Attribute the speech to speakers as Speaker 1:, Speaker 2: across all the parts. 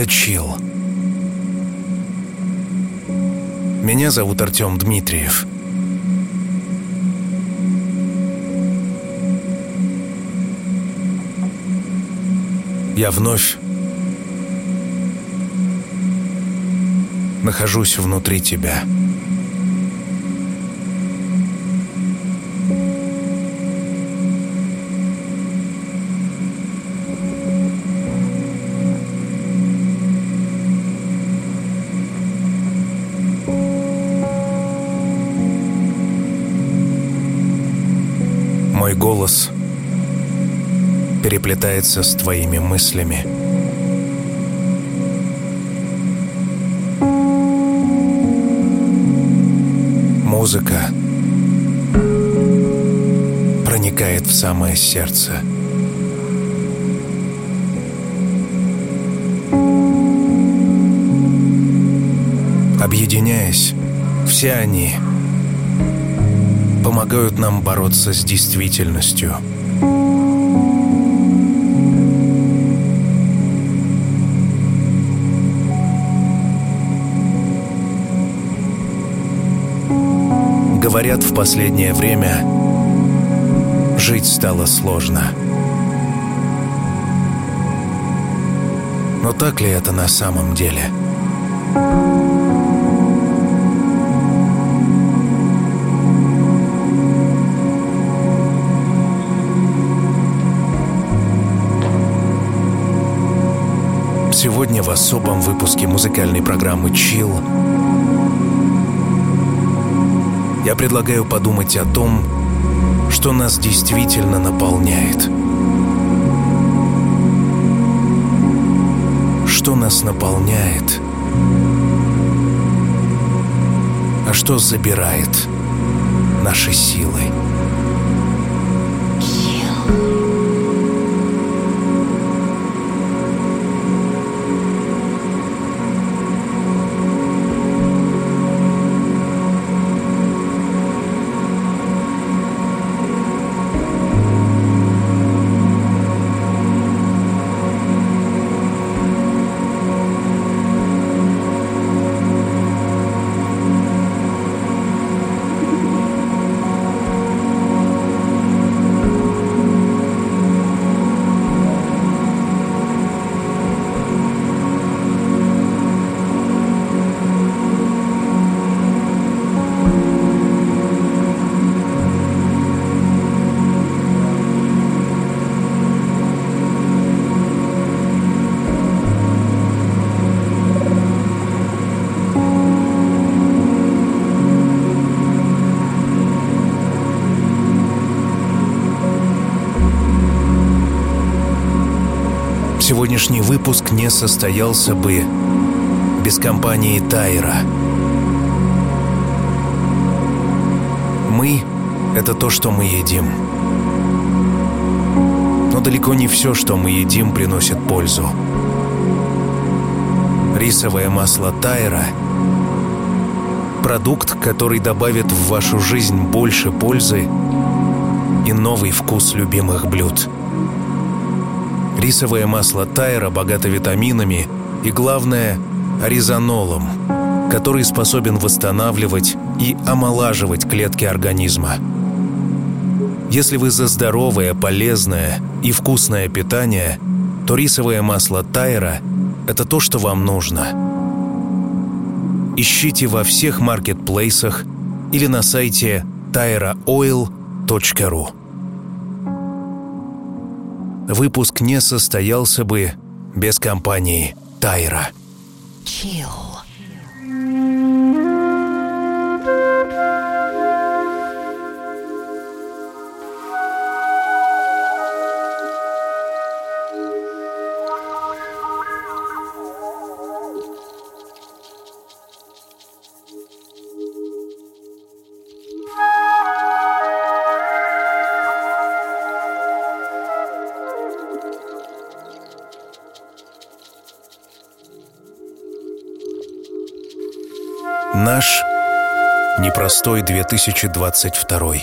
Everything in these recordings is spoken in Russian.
Speaker 1: Это Чил. Меня зовут Артем Дмитриев. Я вновь нахожусь внутри тебя. Мой голос переплетается с твоими мыслями. Музыка проникает в самое сердце. Объединяясь, все они помогают нам бороться с действительностью. Говорят, в последнее время жить стало сложно. Но так ли это на самом деле? Сегодня в особом выпуске музыкальной программы Chill я предлагаю подумать о том, что нас действительно наполняет. Что нас наполняет, а что забирает наши силы. Сегодняшний выпуск не состоялся бы без компании Тайра. Мы — это то, что мы едим. Но далеко не все, что мы едим, приносит пользу. Рисовое масло Тайра — продукт, который добавит в вашу жизнь больше пользы и новый вкус любимых блюд — Рисовое масло тайра богато витаминами и, главное, резонолом, который способен восстанавливать и омолаживать клетки организма. Если вы за здоровое, полезное и вкусное питание, то рисовое масло тайра – это то, что вам нужно. Ищите во всех маркетплейсах или на сайте tyraoil.ru выпуск не состоялся бы без компании «Тайра». Chill. Наш непростой 2022.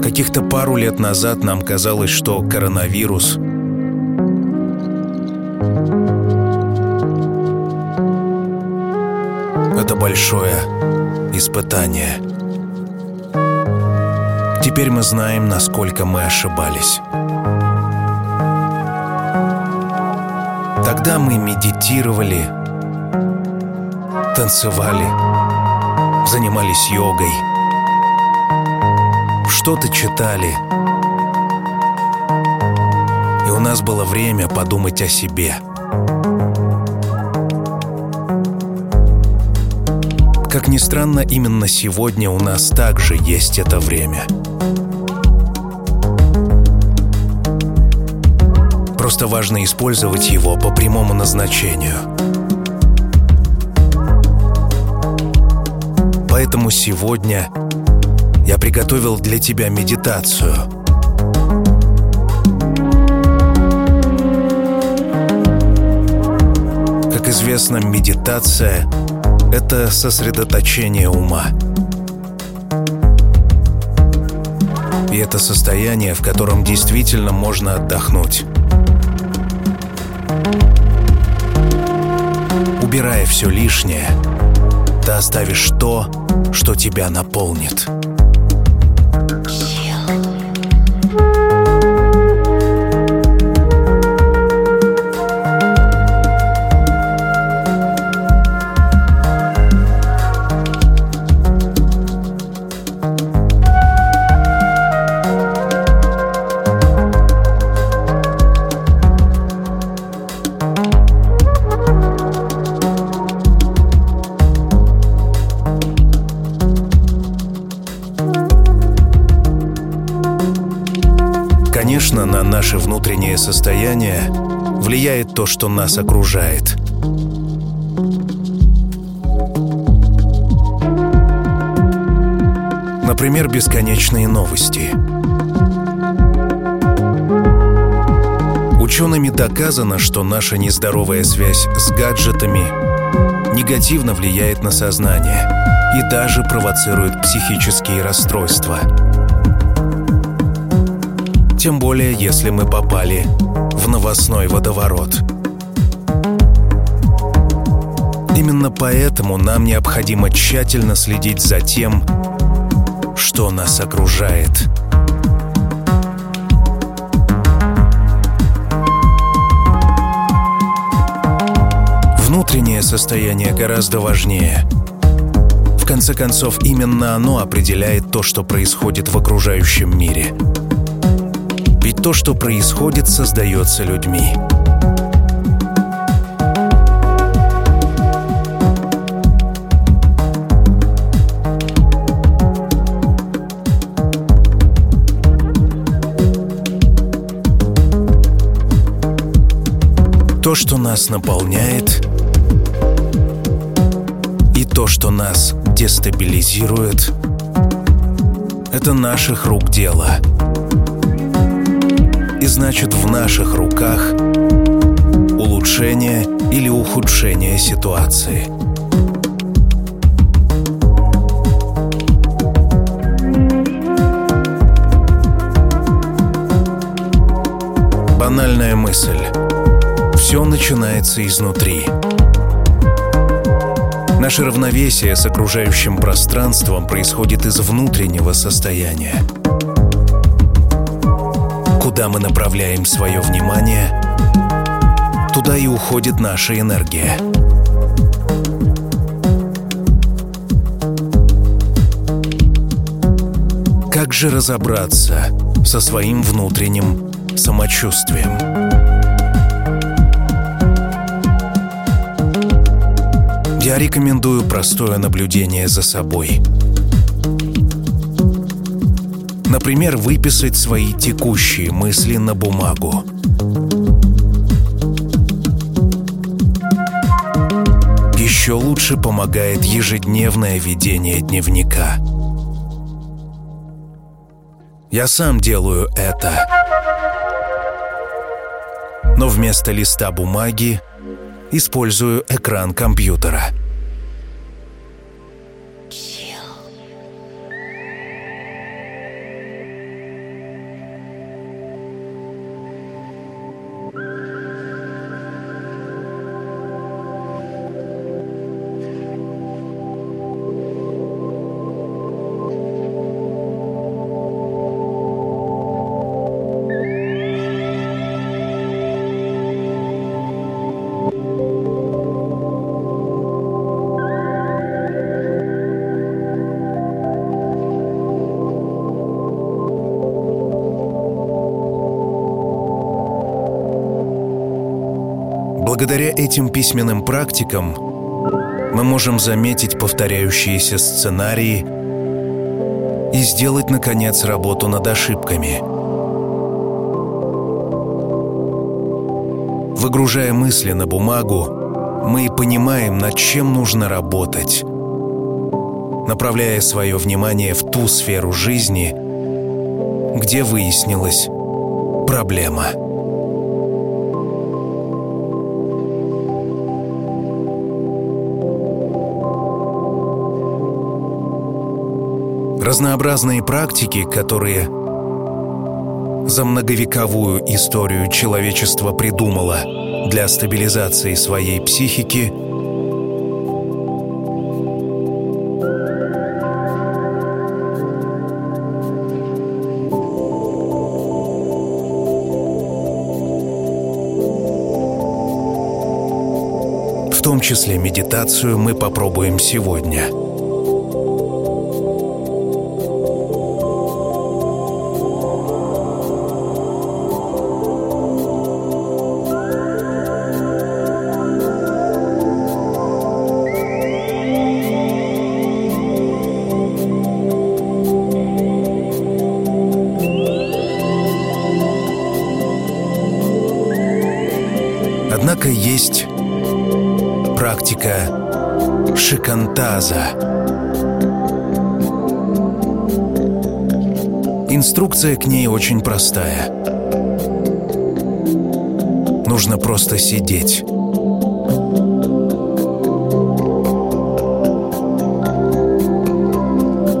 Speaker 1: Каких-то пару лет назад нам казалось, что коронавирус это большое испытание. Теперь мы знаем, насколько мы ошибались. Тогда мы медитировали, танцевали, занимались йогой, что-то читали. И у нас было время подумать о себе. Как ни странно, именно сегодня у нас также есть это время. Просто важно использовать его по прямому назначению. Поэтому сегодня я приготовил для тебя медитацию. Как известно, медитация — это сосредоточение ума. И это состояние, в котором действительно можно отдохнуть. Убирая все лишнее, ты оставишь то, что тебя наполнит. Наше внутреннее состояние влияет то, что нас окружает. Например, бесконечные новости. Учеными доказано, что наша нездоровая связь с гаджетами негативно влияет на сознание и даже провоцирует психические расстройства – тем более если мы попали в новостной водоворот. Именно поэтому нам необходимо тщательно следить за тем, что нас окружает. Внутреннее состояние гораздо важнее. В конце концов, именно оно определяет то, что происходит в окружающем мире – то, что происходит, создается людьми. То, что нас наполняет, и то, что нас дестабилизирует, это наших рук дело — значит в наших руках улучшение или ухудшение ситуации. Банальная мысль. Все начинается изнутри. Наше равновесие с окружающим пространством происходит из внутреннего состояния – Куда мы направляем свое внимание, туда и уходит наша энергия. Как же разобраться со своим внутренним самочувствием? Я рекомендую простое наблюдение за собой – Например, выписать свои текущие мысли на бумагу. Еще лучше помогает ежедневное ведение дневника. Я сам делаю это. Но вместо листа бумаги использую экран компьютера – этим письменным практикам мы можем заметить повторяющиеся сценарии и сделать, наконец, работу над ошибками. Выгружая мысли на бумагу, мы понимаем, над чем нужно работать, направляя свое внимание в ту сферу жизни, где выяснилась проблема. Разнообразные практики, которые за многовековую историю человечество придумало для стабилизации своей психики, В том числе медитацию мы попробуем сегодня – Инструкция к ней очень простая. Нужно просто сидеть.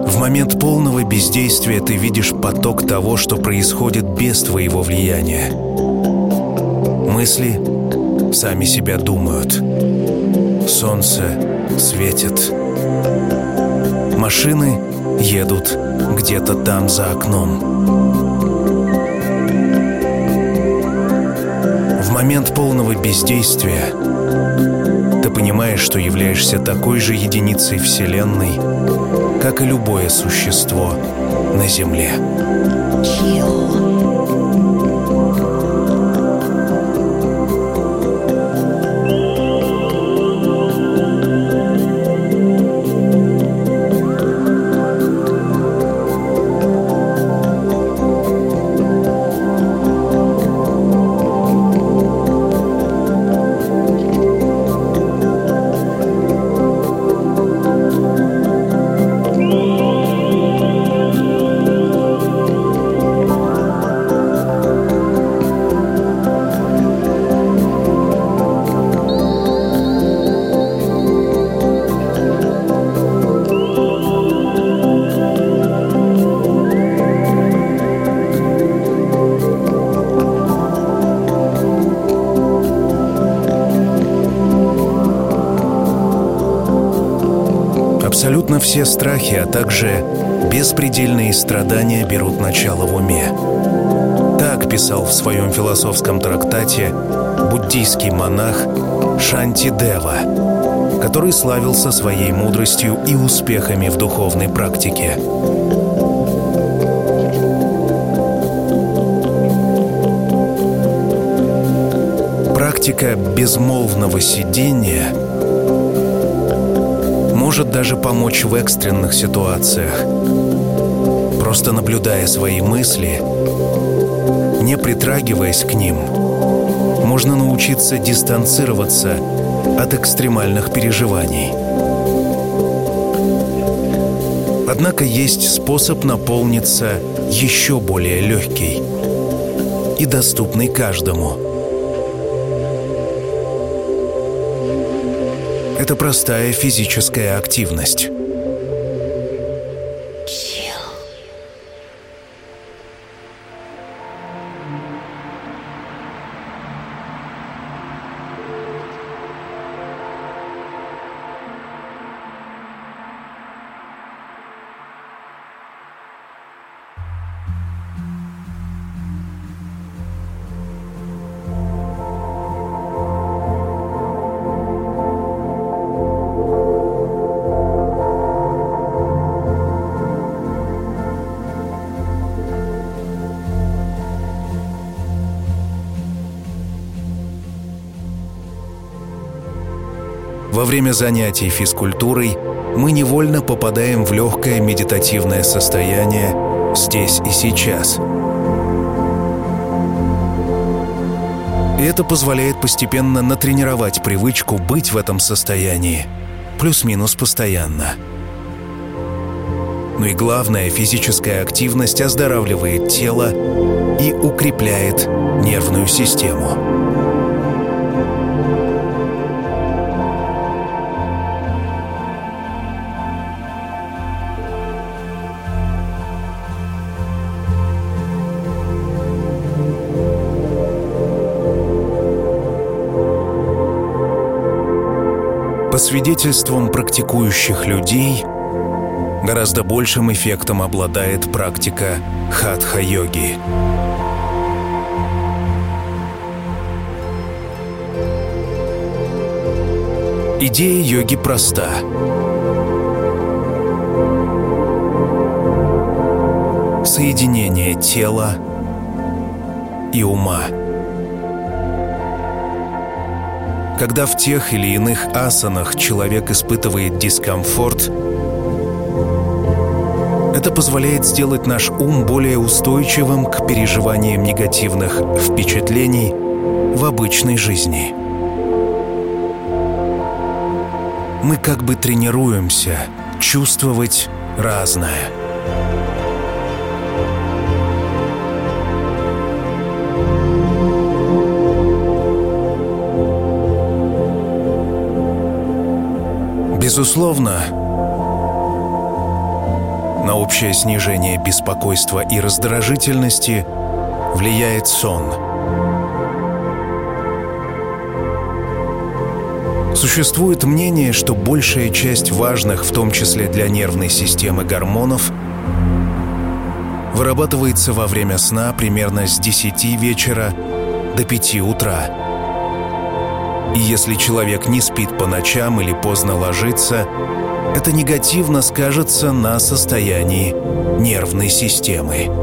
Speaker 1: В момент полного бездействия ты видишь поток того, что происходит без твоего влияния. Мысли сами себя думают. Солнце светит. Машины едут где-то там за окном. В момент полного бездействия ты понимаешь, что являешься такой же единицей Вселенной, как и любое существо на Земле. Chill. Все страхи, а также беспредельные страдания берут начало в уме. Так писал в своем философском трактате буддийский монах Шанти Дева, который славился своей мудростью и успехами в духовной практике. Практика безмолвного сидения – может даже помочь в экстренных ситуациях. Просто наблюдая свои мысли, не притрагиваясь к ним, можно научиться дистанцироваться от экстремальных переживаний. Однако есть способ наполниться еще более легкий и доступный каждому – простая физическая активность. Время занятий физкультурой мы невольно попадаем в легкое медитативное состояние здесь и сейчас. Это позволяет постепенно натренировать привычку быть в этом состоянии, плюс-минус постоянно. Ну и главное, физическая активность оздоравливает тело и укрепляет нервную систему. Свидетельствам практикующих людей, гораздо большим эффектом обладает практика хатха-йоги. Идея йоги проста. Соединение тела и ума – когда в тех или иных асанах человек испытывает дискомфорт, это позволяет сделать наш ум более устойчивым к переживаниям негативных впечатлений в обычной жизни. Мы как бы тренируемся чувствовать разное – Безусловно, на общее снижение беспокойства и раздражительности влияет сон. Существует мнение, что большая часть важных, в том числе для нервной системы, гормонов вырабатывается во время сна примерно с 10 вечера до 5 утра – и если человек не спит по ночам или поздно ложится, это негативно скажется на состоянии нервной системы.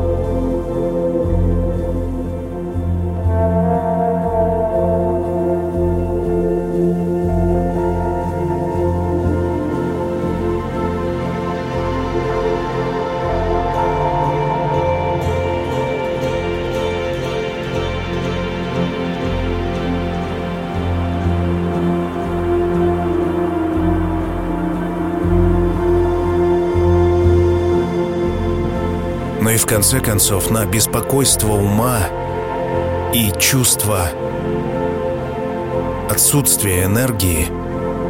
Speaker 1: Конце концов, на беспокойство ума и чувство отсутствия энергии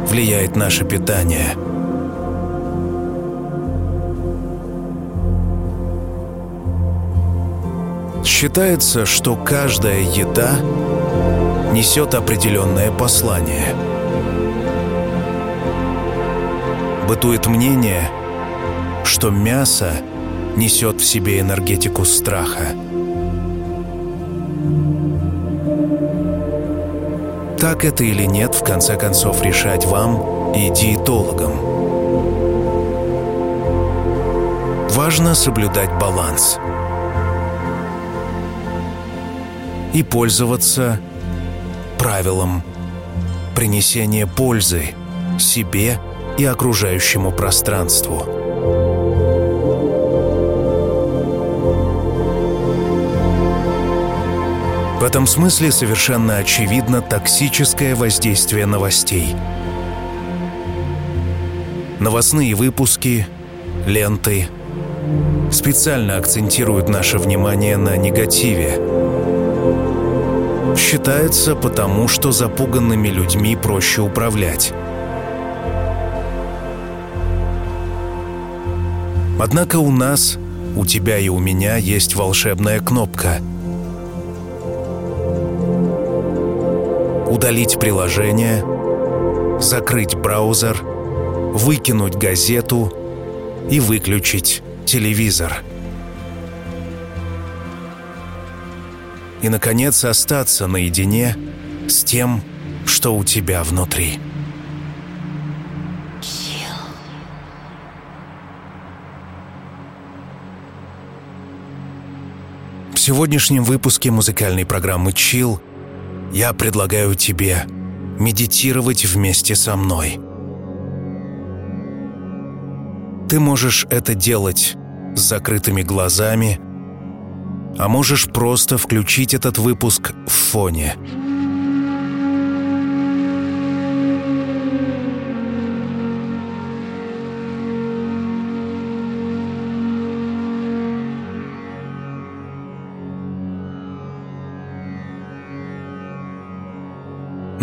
Speaker 1: влияет наше питание. Считается, что каждая еда несет определенное послание. Бытует мнение, что мясо – несет в себе энергетику страха. Так это или нет, в конце концов, решать вам и диетологам. Важно соблюдать баланс и пользоваться правилом принесения пользы себе и окружающему пространству – В этом смысле совершенно очевидно токсическое воздействие новостей. Новостные выпуски, ленты специально акцентируют наше внимание на негативе. Считается потому, что запуганными людьми проще управлять. Однако у нас, у тебя и у меня есть волшебная кнопка — удалить приложение, закрыть браузер, выкинуть газету и выключить телевизор. И, наконец, остаться наедине с тем, что у тебя внутри. В сегодняшнем выпуске музыкальной программы «Chill» я предлагаю тебе медитировать вместе со мной. Ты можешь это делать с закрытыми глазами, а можешь просто включить этот выпуск в фоне –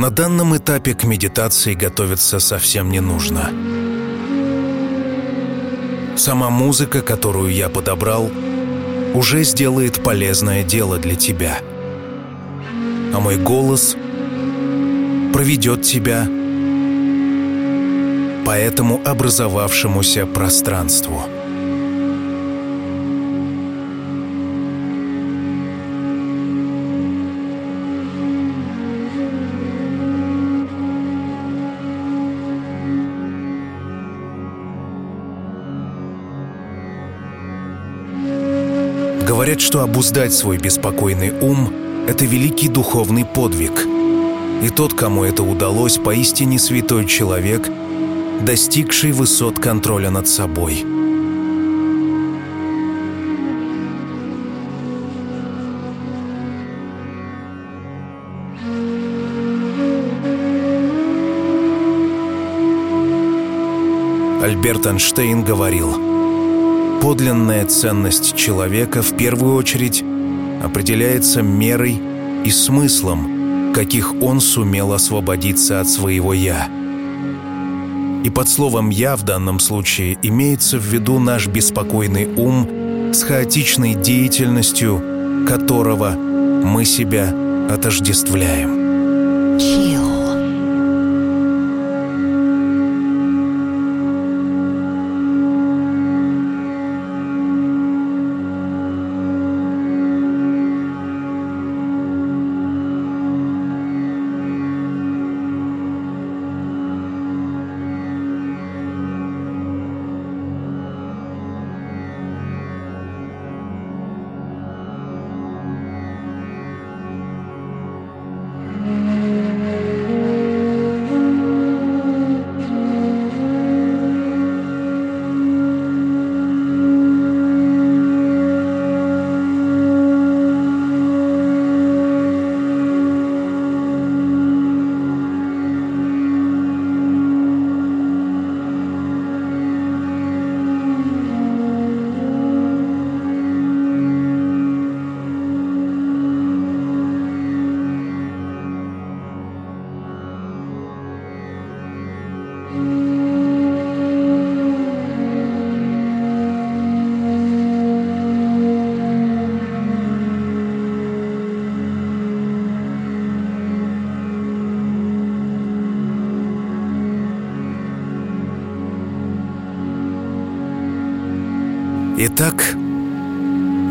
Speaker 1: На данном этапе к медитации готовиться совсем не нужно. Сама музыка, которую я подобрал, уже сделает полезное дело для тебя. А мой голос проведет тебя по этому образовавшемуся пространству – Говорят, что обуздать свой беспокойный ум – это великий духовный подвиг. И тот, кому это удалось, поистине святой человек, достигший высот контроля над собой. Альберт Эйнштейн говорил – Подлинная ценность человека в первую очередь определяется мерой и смыслом, каких он сумел освободиться от своего «я». И под словом «я» в данном случае имеется в виду наш беспокойный ум с хаотичной деятельностью, которого мы себя отождествляем. Chill.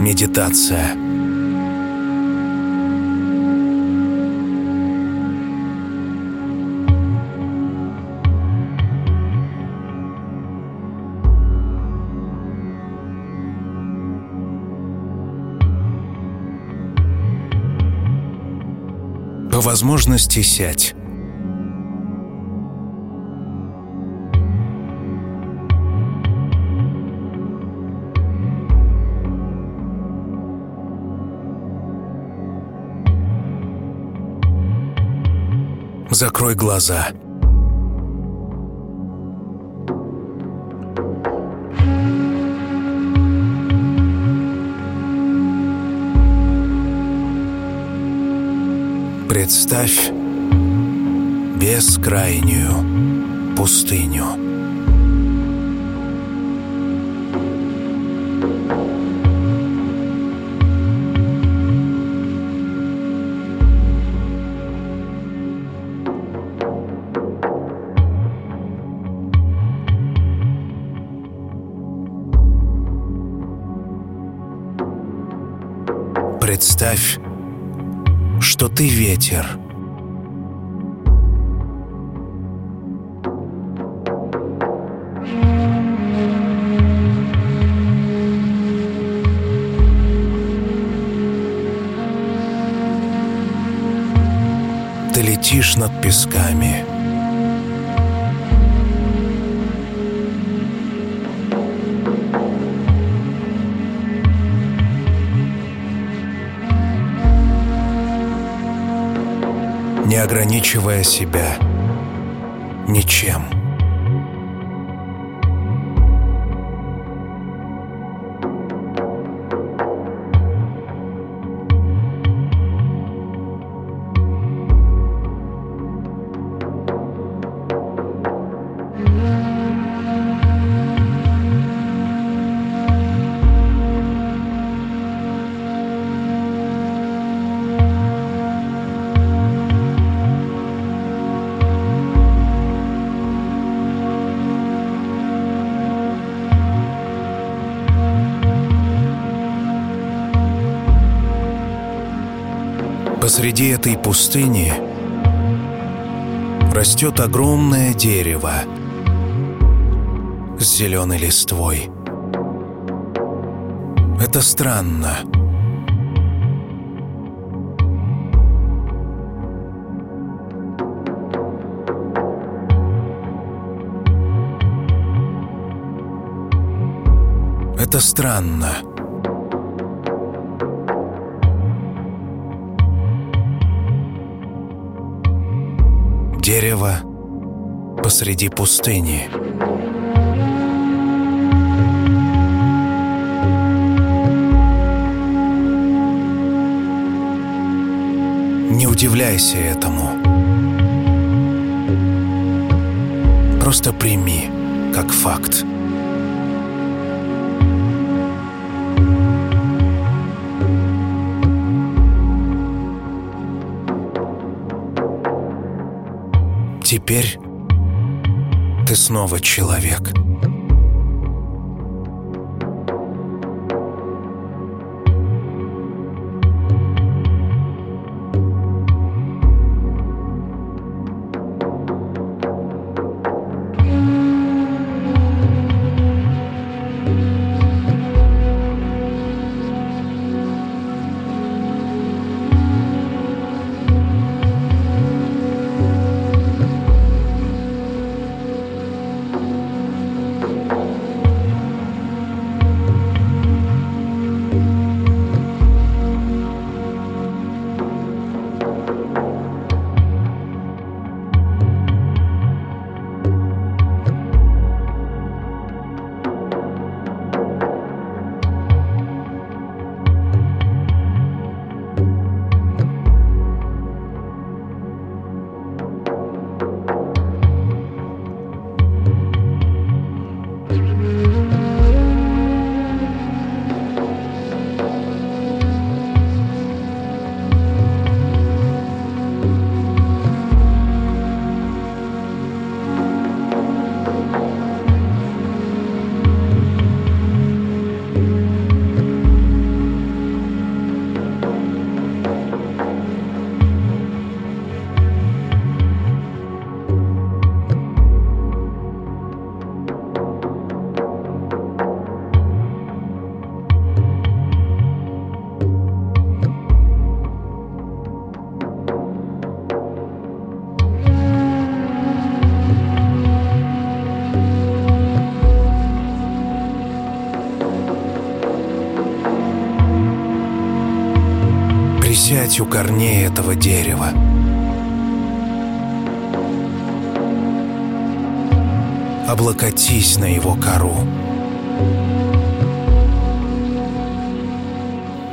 Speaker 1: Медитация. По возможности сядь. Закрой глаза. Представь бескрайнюю пустыню. Представь, что ты ветер. Ты летишь над песками. Не ограничивая себя ничем. Посреди этой пустыни растет огромное дерево с зеленой листвой. Это странно. Это странно. Дерево посреди пустыни. Не удивляйся этому. Просто прими как факт. Теперь ты снова человек. Присядь у корней этого дерева. Облокотись на его кору.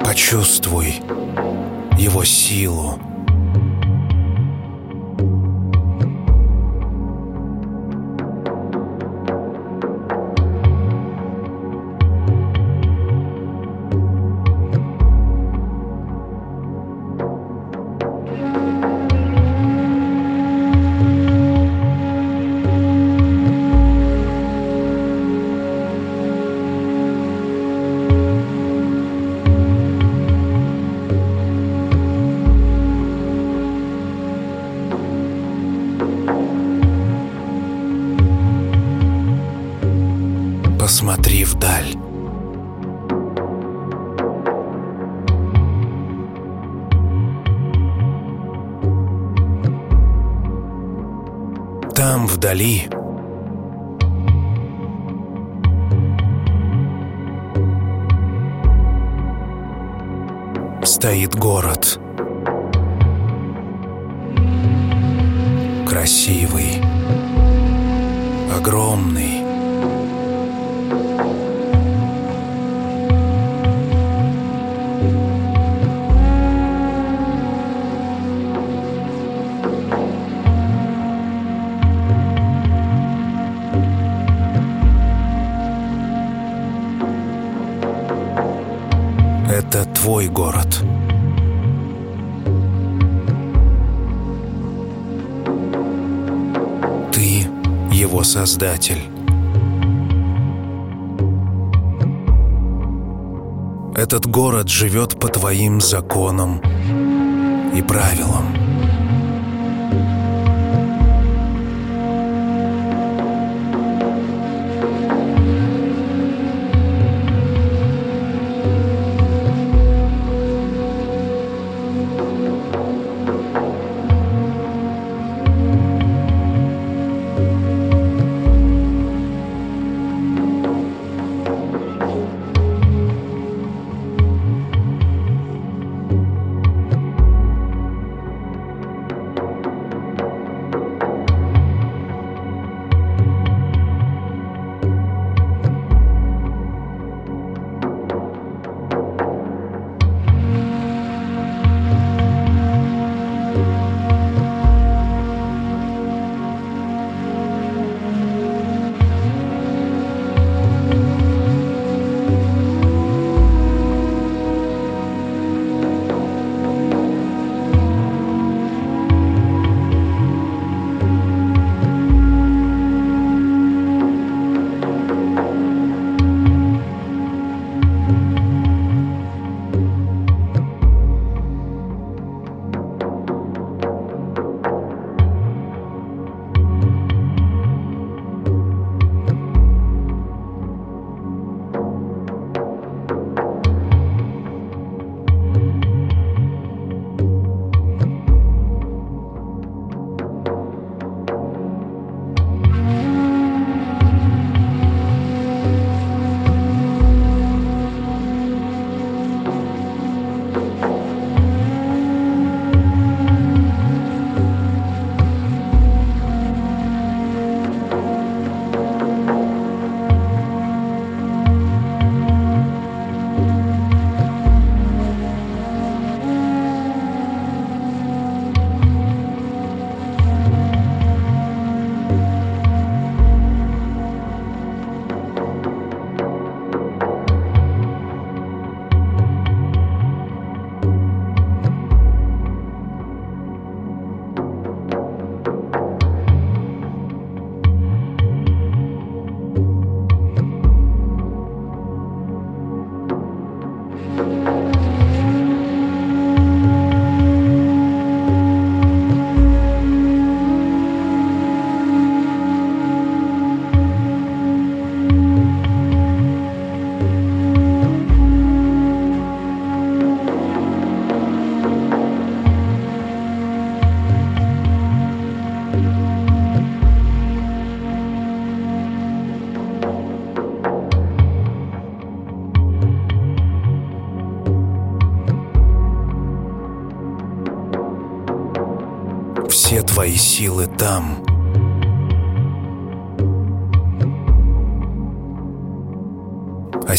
Speaker 1: Почувствуй его силу. Создатель. Этот город живет по твоим законам и правилам.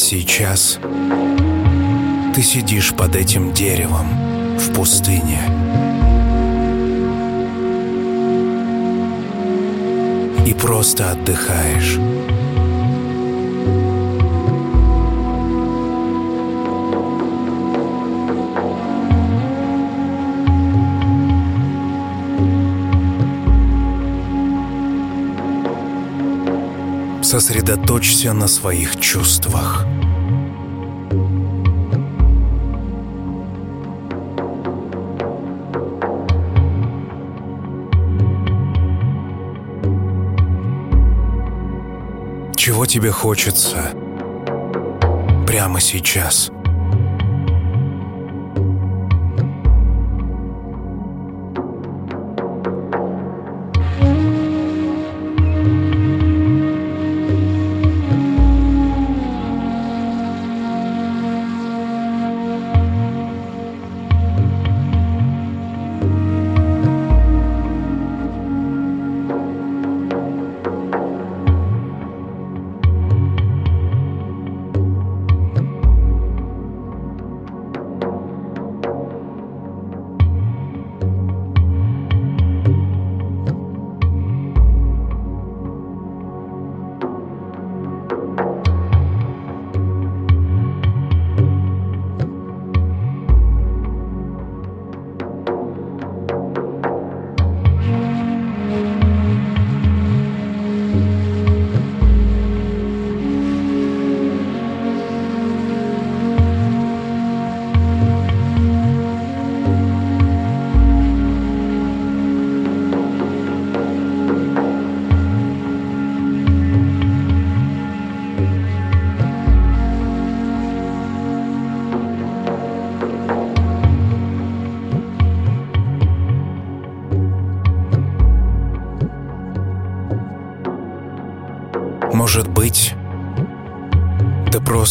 Speaker 1: Сейчас ты сидишь под этим деревом в пустыне. И просто отдыхаешь. Сосредоточься на своих чувствах. Чего тебе хочется прямо сейчас?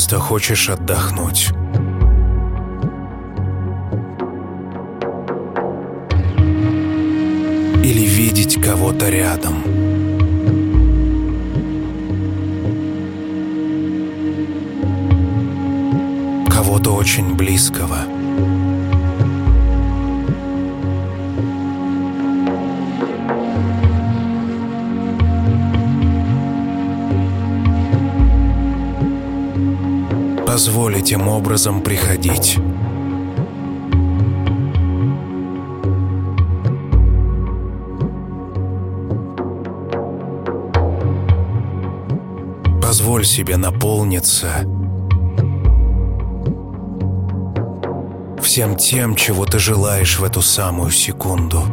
Speaker 1: Просто хочешь отдохнуть. Или видеть кого-то рядом. Кого-то очень близкого. Позволь этим образом приходить. Позволь себе наполниться всем тем, чего ты желаешь в эту самую секунду.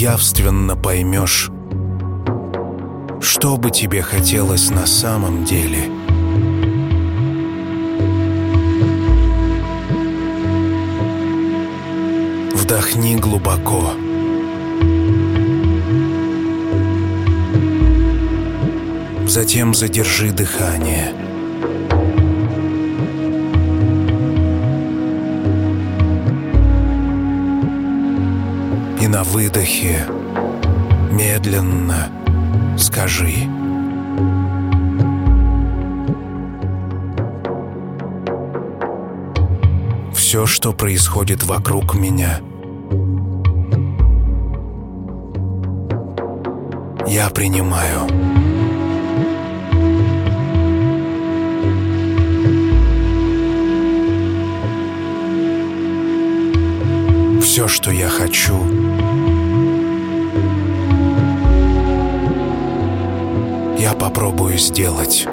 Speaker 1: Явственно поймешь, что бы тебе хотелось на самом деле. Вдохни глубоко. Затем задержи дыхание. На выдохе медленно скажи. Все, что происходит вокруг меня, я принимаю. Все, что я хочу, я попробую сделать.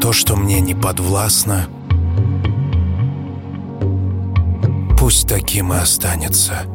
Speaker 1: То, что мне не подвластно, пусть таким и останется.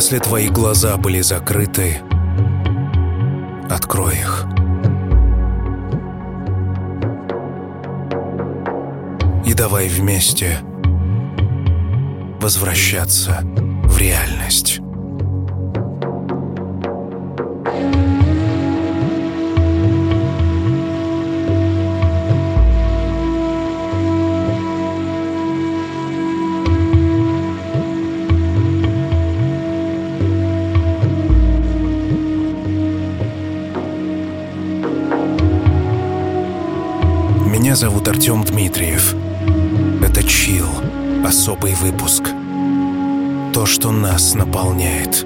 Speaker 1: Если твои глаза были закрыты, открой их. И давай вместе возвращаться в реальность. Меня зовут Артем Дмитриев. Это Чил, особый выпуск. То, что нас наполняет.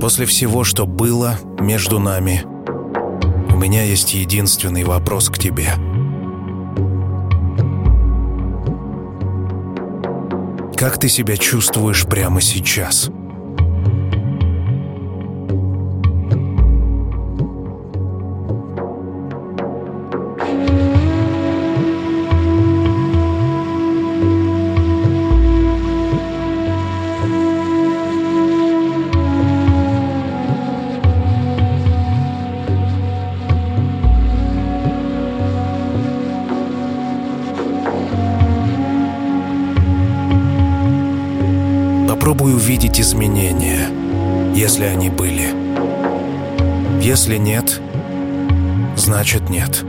Speaker 1: После всего, что было между нами, у меня есть единственный вопрос к тебе. Как ты себя чувствуешь прямо сейчас? Если они были. Если нет, значит нет.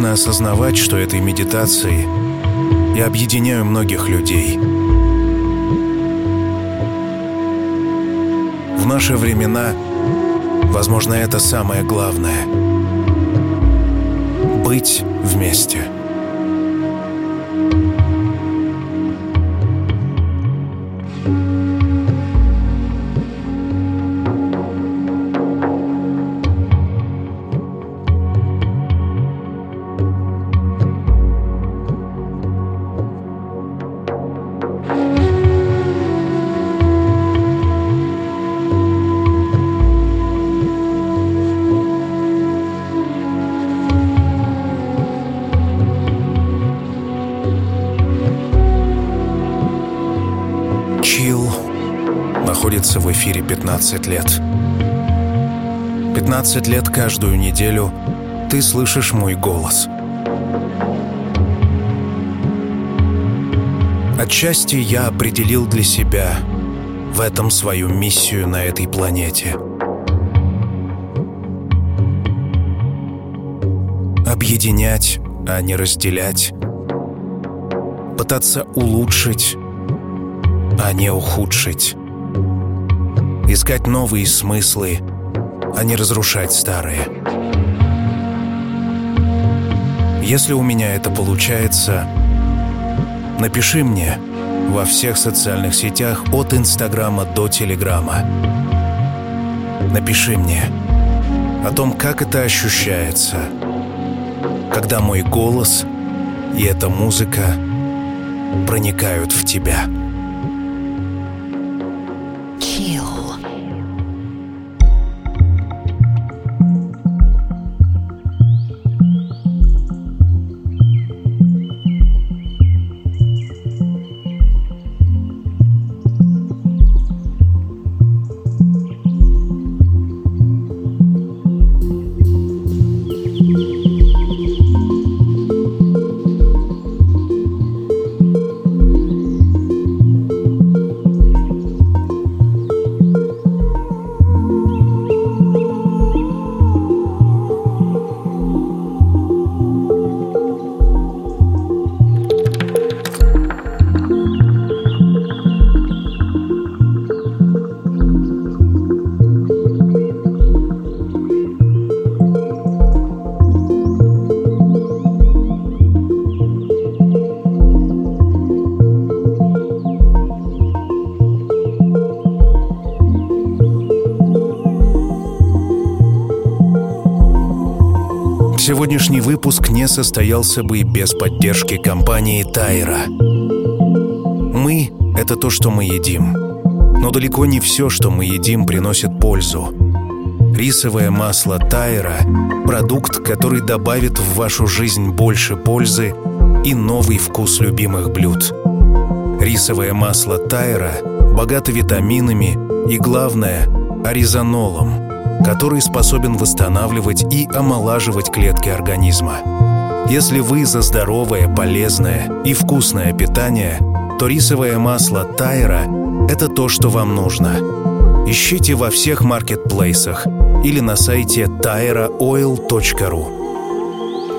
Speaker 1: Приятно осознавать, что этой медитацией я объединяю многих людей. В наши времена, возможно, это самое главное — быть вместе. 15 лет. 15 лет каждую неделю ты слышишь мой голос. Отчасти я определил для себя в этом свою миссию на этой планете. Объединять, а не разделять. Пытаться улучшить, а не ухудшить. Искать новые смыслы, а не разрушать старые. Если у меня это получается, напиши мне во всех социальных сетях от Инстаграма до Телеграма. Напиши мне о том, как это ощущается, когда мой голос и эта музыка проникают в тебя. Состоялся бы без поддержки компании Тайра. Мы — это то, что мы едим. Но далеко не все, что мы едим, приносит пользу. Рисовое масло Тайра – продукт, который добавит в вашу жизнь больше пользы и новый вкус любимых блюд. Рисовое масло Тайра богато витаминами и, главное, аризонолом, который способен восстанавливать и омолаживать клетки организма. Если вы за здоровое, полезное и вкусное питание, то рисовое масло Тайра – это то, что вам нужно. Ищите во всех маркетплейсах или на сайте tyraoil.ru.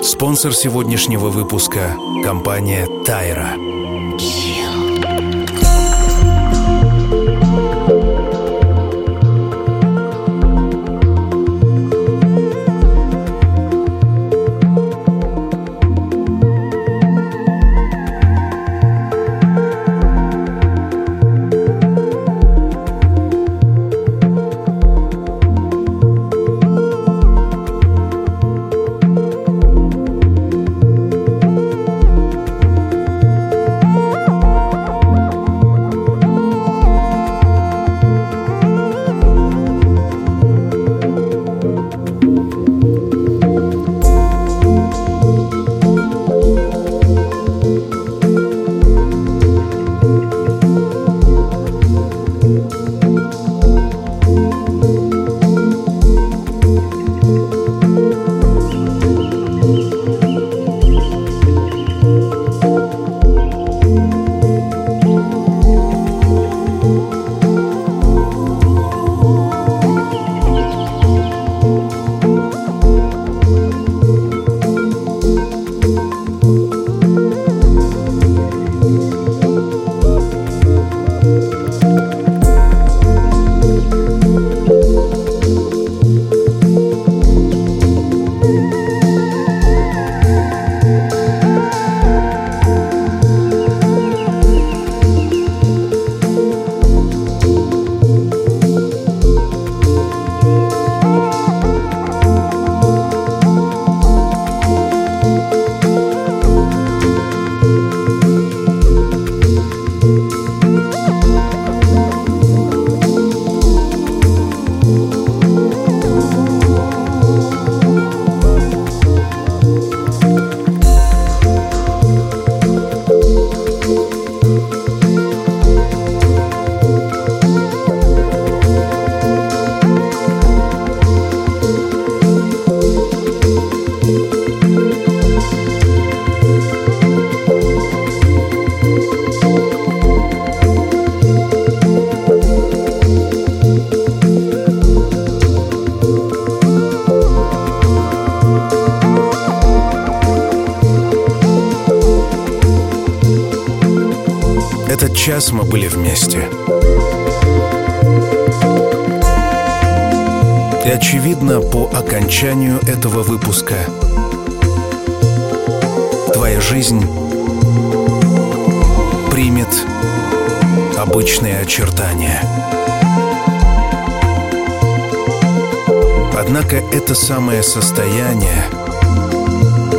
Speaker 1: Спонсор сегодняшнего выпуска – компания Тайра. Час мы были вместе. И очевидно, по окончанию этого выпуска твоя жизнь примет обычные очертания. Однако это самое состояние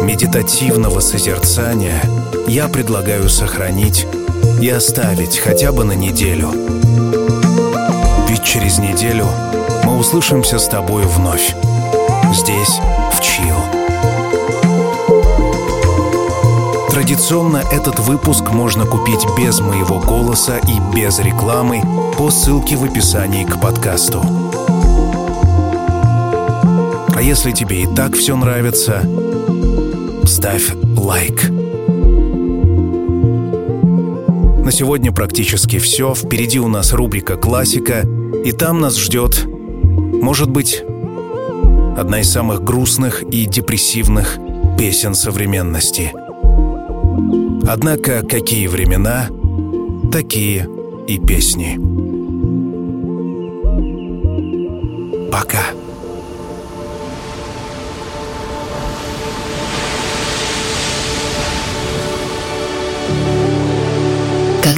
Speaker 1: медитативного созерцания я предлагаю сохранить и оставить хотя бы на неделю. Ведь через неделю мы услышимся с тобой вновь. Здесь, в Чил. Традиционно этот выпуск можно купить без моего голоса и без рекламы по ссылке в описании к подкасту. А если тебе и так все нравится, ставь лайк. На сегодня практически все. Впереди у нас рубрика «Классика», и там нас ждет, может быть, одна из самых грустных и депрессивных песен современности. Однако какие времена, такие и песни. Пока.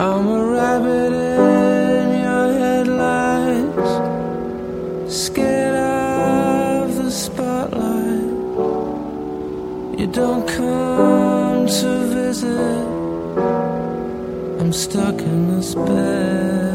Speaker 2: I'm a rabbit in your headlights, scared of the spotlight. You don't come to visit, I'm stuck in this bed.